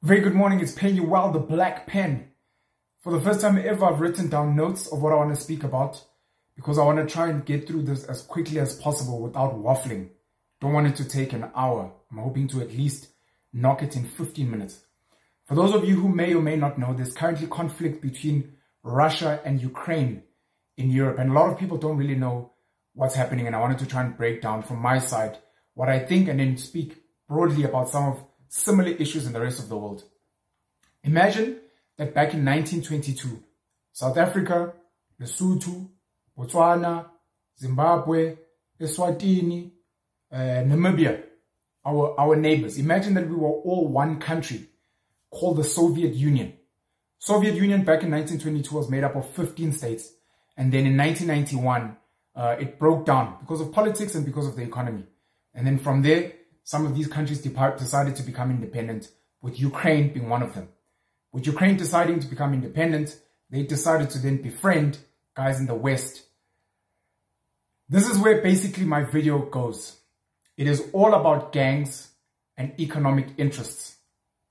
Very good morning, it's Penuel, the Black Pen. For the first time ever, I've written down notes of what I want to speak about because I want to try and get through this as quickly as possible without waffling. Don't want it to take an hour. I'm hoping to at least knock it in 15 minutes. For those of you who may or may not know, there's currently conflict between Russia and Ukraine in Europe, and a lot of people don't really know what's happening. And I wanted to try and break down from my side what I think and then speak broadly about some of similar issues in the rest of the world. Imagine that back in 1922, South Africa, Lesotho, Botswana, Zimbabwe, Eswatini, uh, Namibia, our, our neighbors. Imagine that we were all one country called the Soviet Union. Soviet Union back in 1922 was made up of 15 states. And then in 1991, uh, it broke down because of politics and because of the economy. And then from there, some of these countries decided to become independent, with Ukraine being one of them. With Ukraine deciding to become independent, they decided to then befriend guys in the West. This is where basically my video goes. It is all about gangs and economic interests.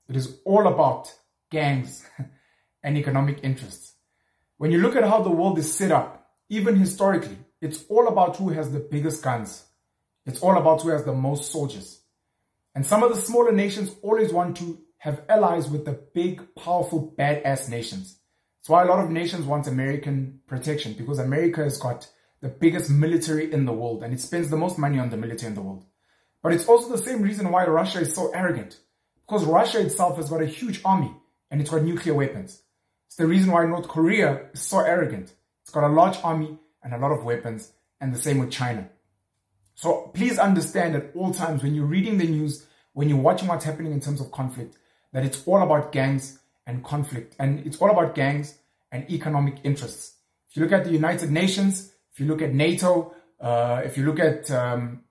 It is all about gangs and economic interests. When you look at how the world is set up, even historically, it's all about who has the biggest guns. It's all about who has the most soldiers. And some of the smaller nations always want to have allies with the big, powerful, badass nations. That's why a lot of nations want American protection because America has got the biggest military in the world and it spends the most money on the military in the world. But it's also the same reason why Russia is so arrogant because Russia itself has got a huge army and it's got nuclear weapons. It's the reason why North Korea is so arrogant. It's got a large army and a lot of weapons and the same with China. So please understand at all times when you're reading the news, when you're watching what's happening in terms of conflict, that it's all about gangs and conflict. And it's all about gangs and economic interests. If you look at the United Nations, if you look at NATO, uh, if you look at um,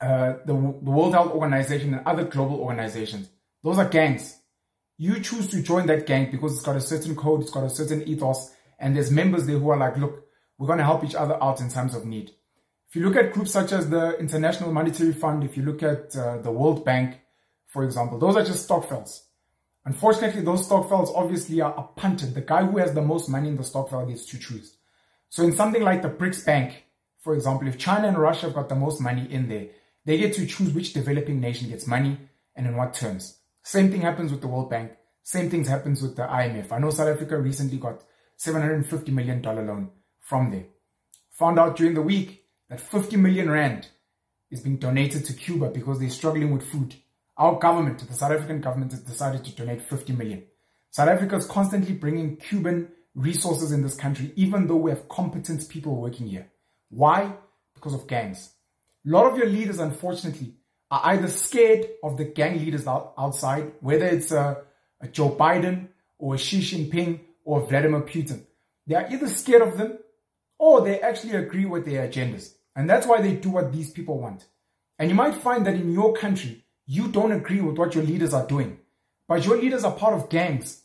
uh, the, the World Health Organization and other global organizations, those are gangs. You choose to join that gang because it's got a certain code, it's got a certain ethos, and there's members there who are like, look, we're going to help each other out in times of need. If you look at groups such as the International Monetary Fund, if you look at uh, the World Bank, for example, those are just stokvels. Unfortunately, those stokvels obviously are, are punted. The guy who has the most money in the stokvel gets to choose. So in something like the BRICS Bank, for example, if China and Russia have got the most money in there, they get to choose which developing nation gets money and in what terms. Same thing happens with the World Bank. Same things happens with the IMF. I know South Africa recently got $750 million loan from there. Found out during the week that 50 million rand is being donated to Cuba because they're struggling with food. Our government, the South African government, has decided to donate 50 million. South Africa is constantly bringing Cuban resources in this country, even though we have competent people working here. Why? Because of gangs. A lot of your leaders, unfortunately, are either scared of the gang leaders outside, whether it's a, a Joe Biden or Xi Jinping or Vladimir Putin. They are either scared of them or they actually agree with their agendas. And that's why they do what these people want. And you might find that in your country, you don't agree with what your leaders are doing. But your leaders are part of gangs.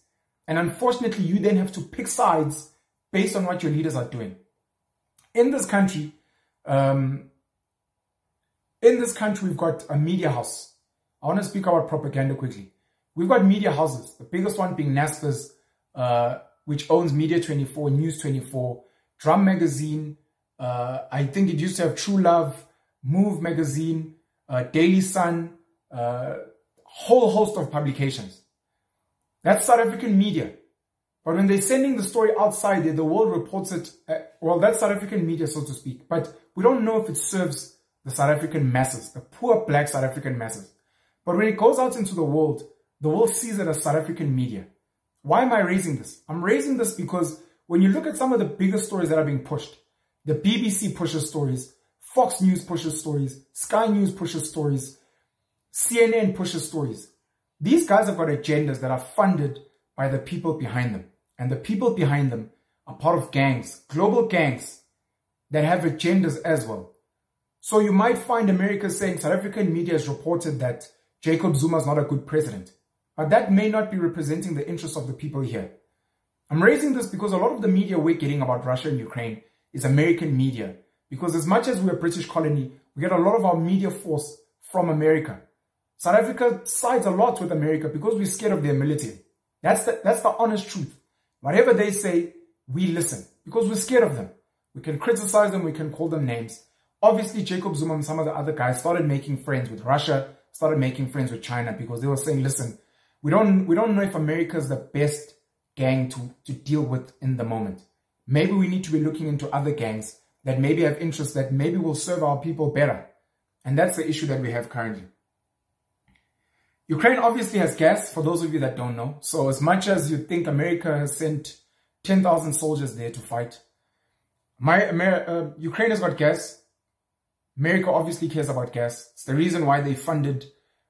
And unfortunately, you then have to pick sides based on what your leaders are doing. In this country, um, in this country, we've got a media house. I want to speak about propaganda quickly. We've got media houses, the biggest one being Naspers, uh, which owns Media 24, News 24, Drum Magazine, uh, I think it used to have True Love, Move Magazine, uh, Daily Sun, uh, whole host of publications. That's South African media. But when they're sending the story outside there, the world reports it, uh, well, that's South African media, so to speak. But we don't know if it serves the South African masses, the poor black South African masses. But when it goes out into the world, the world sees it as South African media. Why am I raising this? I'm raising this because when you look at some of the biggest stories that are being pushed, the BBC pushes stories. Fox News pushes stories. Sky News pushes stories. CNN pushes stories. These guys have got agendas that are funded by the people behind them. And the people behind them are part of gangs, global gangs that have agendas as well. So you might find America saying South African media has reported that Jacob Zuma is not a good president. But that may not be representing the interests of the people here. I'm raising this because a lot of the media we're getting about Russia and Ukraine is American media. Because as much as we're a British colony, we get a lot of our media force from America. South Africa sides a lot with America because we're scared of their military. That's the, that's the honest truth. Whatever they say, we listen because we're scared of them. We can criticize them, we can call them names. Obviously, Jacob Zuma and some of the other guys started making friends with Russia, started making friends with China because they were saying, listen, we don't, we don't know if America is the best gang to, to deal with in the moment. Maybe we need to be looking into other gangs that maybe have interests that maybe will serve our people better. And that's the issue that we have currently. Ukraine obviously has gas, for those of you that don't know. So as much as you think America has sent 10,000 soldiers there to fight, my, uh, Ukraine has got gas. America obviously cares about gas. It's the reason why they funded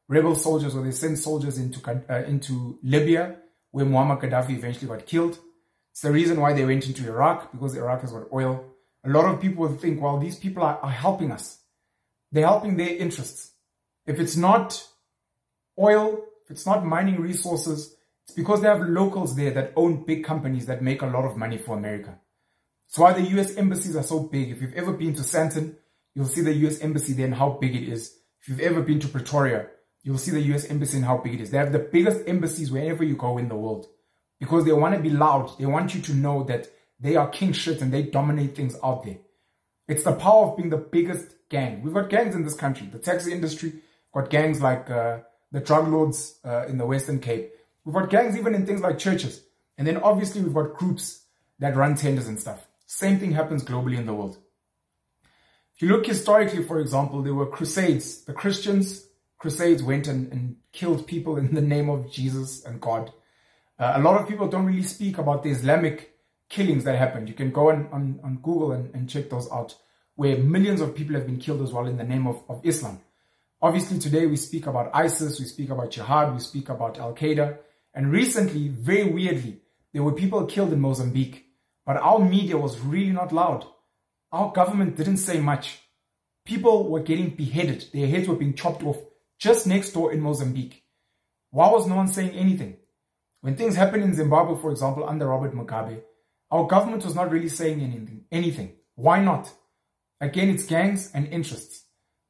rebel soldiers or they sent soldiers into, uh, into Libya, where Muammar Gaddafi eventually got killed. It's the reason why they went into Iraq, because Iraq has got oil. A lot of people will think, well, these people are, are helping us. They're helping their interests. If it's not oil, if it's not mining resources, it's because they have locals there that own big companies that make a lot of money for America. That's why the US embassies are so big. If you've ever been to Sandton, you'll see the US embassy there and how big it is. If you've ever been to Pretoria, you'll see the US embassy and how big it is. They have the biggest embassies wherever you go in the world because they want to be loud. They want you to know that they are king shit and they dominate things out there. It's the power of being the biggest gang. We've got gangs in this country. The taxi industry, got gangs like uh, the drug lords uh, in the Western Cape. We've got gangs even in things like churches. And then obviously we've got groups that run tenders and stuff. Same thing happens globally in the world. If you look historically, for example, there were crusades. The Christians, crusades went and, and killed people in the name of Jesus and God. Uh, a lot of people don't really speak about the Islamic killings that happened. You can go on, on, on Google and, and check those out, where millions of people have been killed as well in the name of, of Islam. Obviously, today we speak about ISIS, we speak about jihad, we speak about Al Qaeda. And recently, very weirdly, there were people killed in Mozambique. But our media was really not loud. Our government didn't say much. People were getting beheaded. Their heads were being chopped off just next door in Mozambique. Why was no one saying anything? When things happened in Zimbabwe, for example, under Robert Mugabe, our government was not really saying anything. Anything. Why not? Again, it's gangs and interests.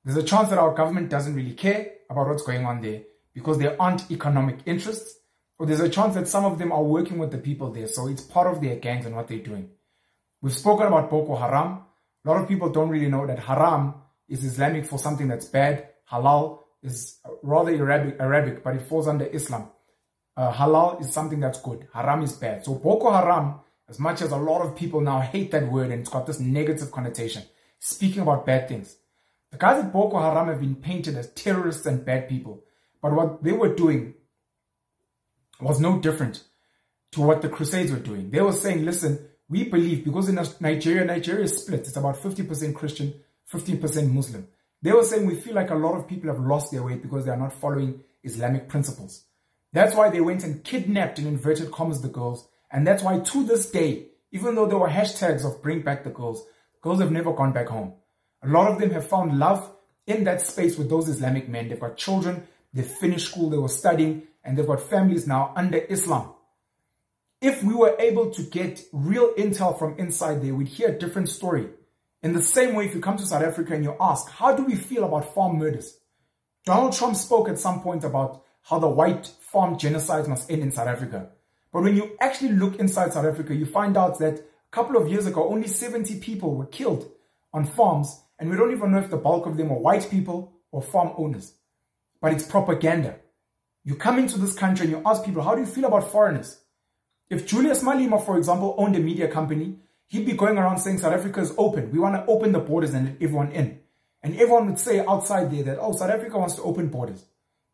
There's a chance that our government doesn't really care about what's going on there because there aren't economic interests, or there's a chance that some of them are working with the people there, so it's part of their gangs and what they're doing. We've spoken about Boko Haram. A lot of people don't really know that haram is Islamic for something that's bad. Halal is rather Arabic, Arabic but it falls under Islam. Uh, halal is something that's good. Haram is bad. So Boko Haram, as much as a lot of people now hate that word and it's got this negative connotation, speaking about bad things. The guys at Boko Haram have been painted as terrorists and bad people. But what they were doing was no different to what the Crusades were doing. They were saying, listen, we believe because in Nigeria, Nigeria is split. It's about 50% Christian, 15% Muslim. They were saying we feel like a lot of people have lost their way because they are not following Islamic principles. That's why they went and kidnapped in inverted commas the girls. And that's why to this day, even though there were hashtags of bring back the girls, girls have never gone back home. A lot of them have found love in that space with those Islamic men. They've got children, they finished school, they were studying, and they've got families now under Islam. If we were able to get real intel from inside there, we'd hear a different story. In the same way, if you come to South Africa and you ask, how do we feel about farm murders? Donald Trump spoke at some point about how the white farm genocide must end in South Africa. But when you actually look inside South Africa, you find out that a couple of years ago, only 70 people were killed on farms and we don't even know if the bulk of them are white people or farm owners. But it's propaganda. You come into this country and you ask people, how do you feel about foreigners? If Julius Malema, for example, owned a media company, he'd be going around saying South Africa is open. We want to open the borders and let everyone in. And everyone would say outside there that, oh, South Africa wants to open borders.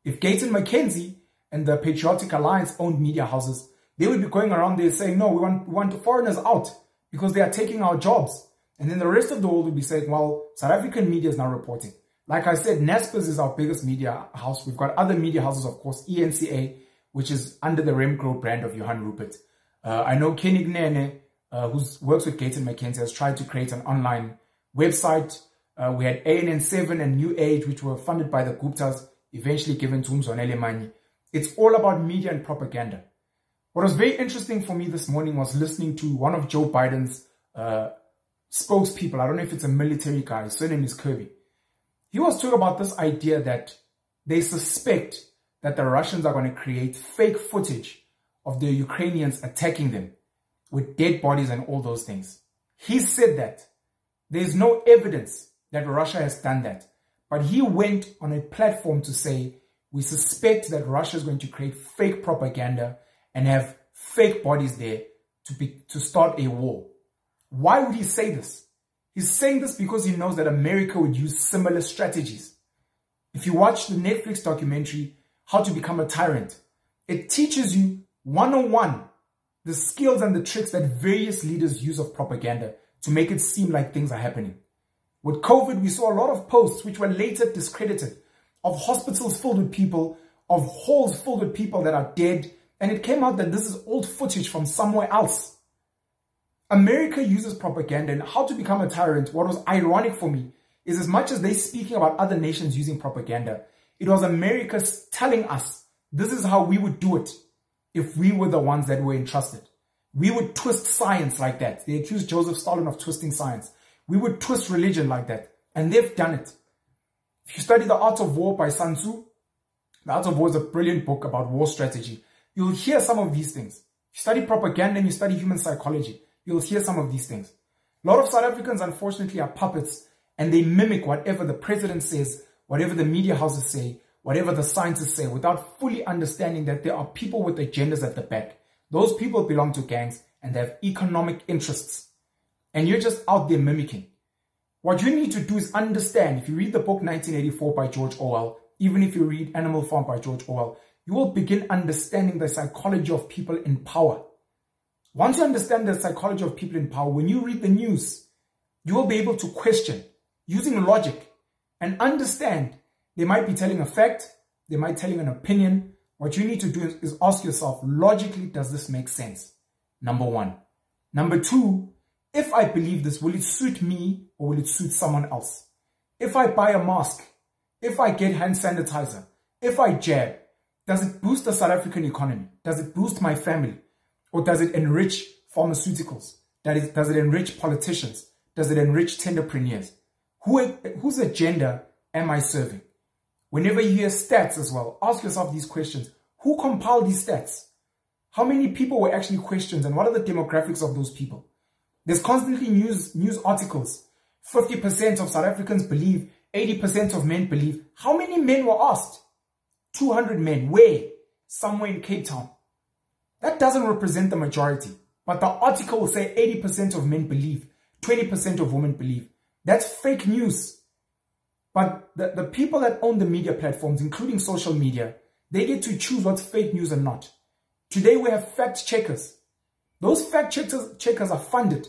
If Gayton McKenzie and the Patriotic Alliance owned media houses, they would be going around there saying, no, we want, we want foreigners out because they are taking our jobs. And then the rest of the world would be saying, well, South African media is now reporting. Like I said, Naspers is our biggest media house. We've got other media houses, of course, ENCA, which is under the Remgro brand of Johan Rupert. Uh, I know Kenny Kunene, uh, who works with Gayton McKenzie, has tried to create an online website. Uh, we had ANN7 and New Age, which were funded by the Guptas, eventually given to Mzwanele Manyi. It's all about media and propaganda. What was very interesting for me this morning was listening to one of Joe Biden's uh, spokespeople. I don't know if it's a military guy. His surname is Kirby. He was talking about this idea that they suspect that the Russians are going to create fake footage of the Ukrainians attacking them with dead bodies and all those things. He said that. There's no evidence that Russia has done that. But he went on a platform to say, we suspect that Russia is going to create fake propaganda and have fake bodies there to be, to start a war. Why would he say this? He's saying this because he knows that America would use similar strategies. If you watch the Netflix documentary, How to Become a Tyrant, it teaches you 101 the skills and the tricks that various leaders use of propaganda to make it seem like things are happening. With COVID, we saw a lot of posts which were later discredited of hospitals filled with people, of halls filled with people that are dead, and it came out that this is old footage from somewhere else. America uses propaganda and how to become a tyrant. What was ironic for me is as much as they speaking about other nations using propaganda, it was America telling us this is how we would do it if we were the ones that were entrusted. We would twist science like that. They accused Joseph Stalin of twisting science. We would twist religion like that. And they've done it. If you study The Art of War by Sun Tzu, The Art of War is a brilliant book about war strategy. You'll hear some of these things. If you study propaganda and you study human psychology, you'll hear some of these things. A lot of South Africans, unfortunately, are puppets and they mimic whatever the president says, whatever the media houses say, whatever the scientists say, without fully understanding that there are people with agendas at the back. Those people belong to gangs and they have economic interests. And you're just out there mimicking. What you need to do is understand. If you read the book 1984 by George Orwell, even if you read Animal Farm by George Orwell, you will begin understanding the psychology of people in power. Once you understand the psychology of people in power, when you read the news, you will be able to question using logic and understand they might be telling a fact, they might telling an opinion, what you need to do is, ask yourself, logically, does this make sense? Number one. Number two, if I believe this, will it suit me or will it suit someone else? If I buy a mask, if I get hand sanitizer, if I jab, does it boost the South African economy? Does it boost my family? Or does it enrich pharmaceuticals? That is, does it enrich politicians? Does it enrich tenderpreneurs? Who, whose agenda am I serving? Whenever you hear stats as well, ask yourself these questions. Who compiled these stats? How many people were actually questioned and what are the demographics of those people? There's constantly news, news articles. 50% of South Africans believe, 80% of men believe. How many men were asked? 200 men. Where? Somewhere in Cape Town. That doesn't represent the majority. But the article will say 80% of men believe, 20% of women believe. That's fake news. But the, the people that own the media platforms, including social media, they get to choose what's fake news and not. Today we have fact checkers. Those fact checkers, checkers are funded.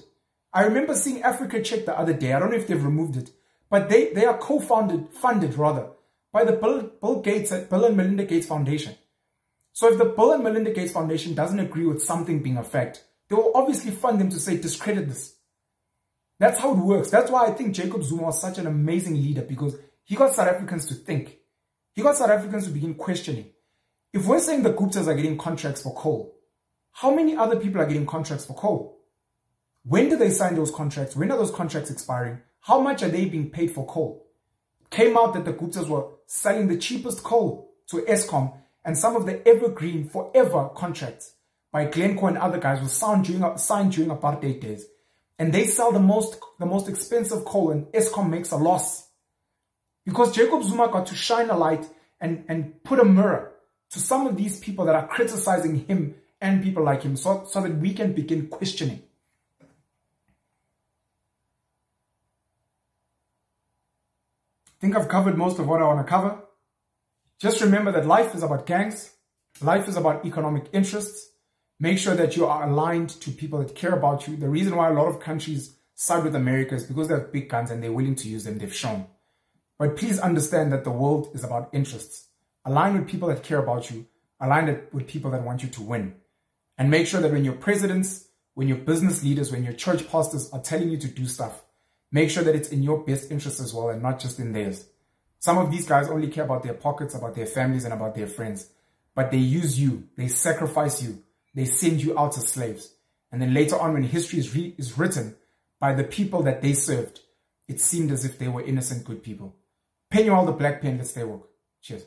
I remember seeing Africa Check the other day. I don't know if they've removed it, but they, they are co-founded, funded rather, by the Bill, Bill Gates, uh, Bill and Melinda Gates Foundation. So if the Bill and Melinda Gates Foundation doesn't agree with something being a fact, they will obviously fund them to say discredit this. That's how it works. That's why I think Jacob Zuma was such an amazing leader because he got South Africans to think. He got South Africans to begin questioning. If we're saying the Guptas are getting contracts for coal, how many other people are getting contracts for coal? When do they sign those contracts? When are those contracts expiring? How much are they being paid for coal? Came out that the Guptas were selling the cheapest coal to Eskom and some of the evergreen forever contracts by Glencore and other guys were signed during, signed during apartheid days and they sell the most the most expensive coal and Eskom makes a loss. Because Jacob Zuma got to shine a light and, and put a mirror to some of these people that are criticizing him and people like him so, so that we can begin questioning. I think I've covered most of what I want to cover. Just remember that life is about gangs. Life is about economic interests. Make sure that you are aligned to people that care about you. The reason why a lot of countries side with America is because they have big guns and they're willing to use them. They've shown. But please understand that the world is about interests. Align with people that care about you. Align with people that want you to win. And make sure that when your presidents, when your business leaders, when your church pastors are telling you to do stuff, make sure that it's in your best interest as well and not just in theirs. Some of these guys only care about their pockets, about their families, and about their friends. But they use you. They sacrifice you they send you out as slaves. And then later on, when history is, re- is written by the people that they served, it seemed as if they were innocent, good people. Penuel the Black Pen, let's stay woke. Cheers.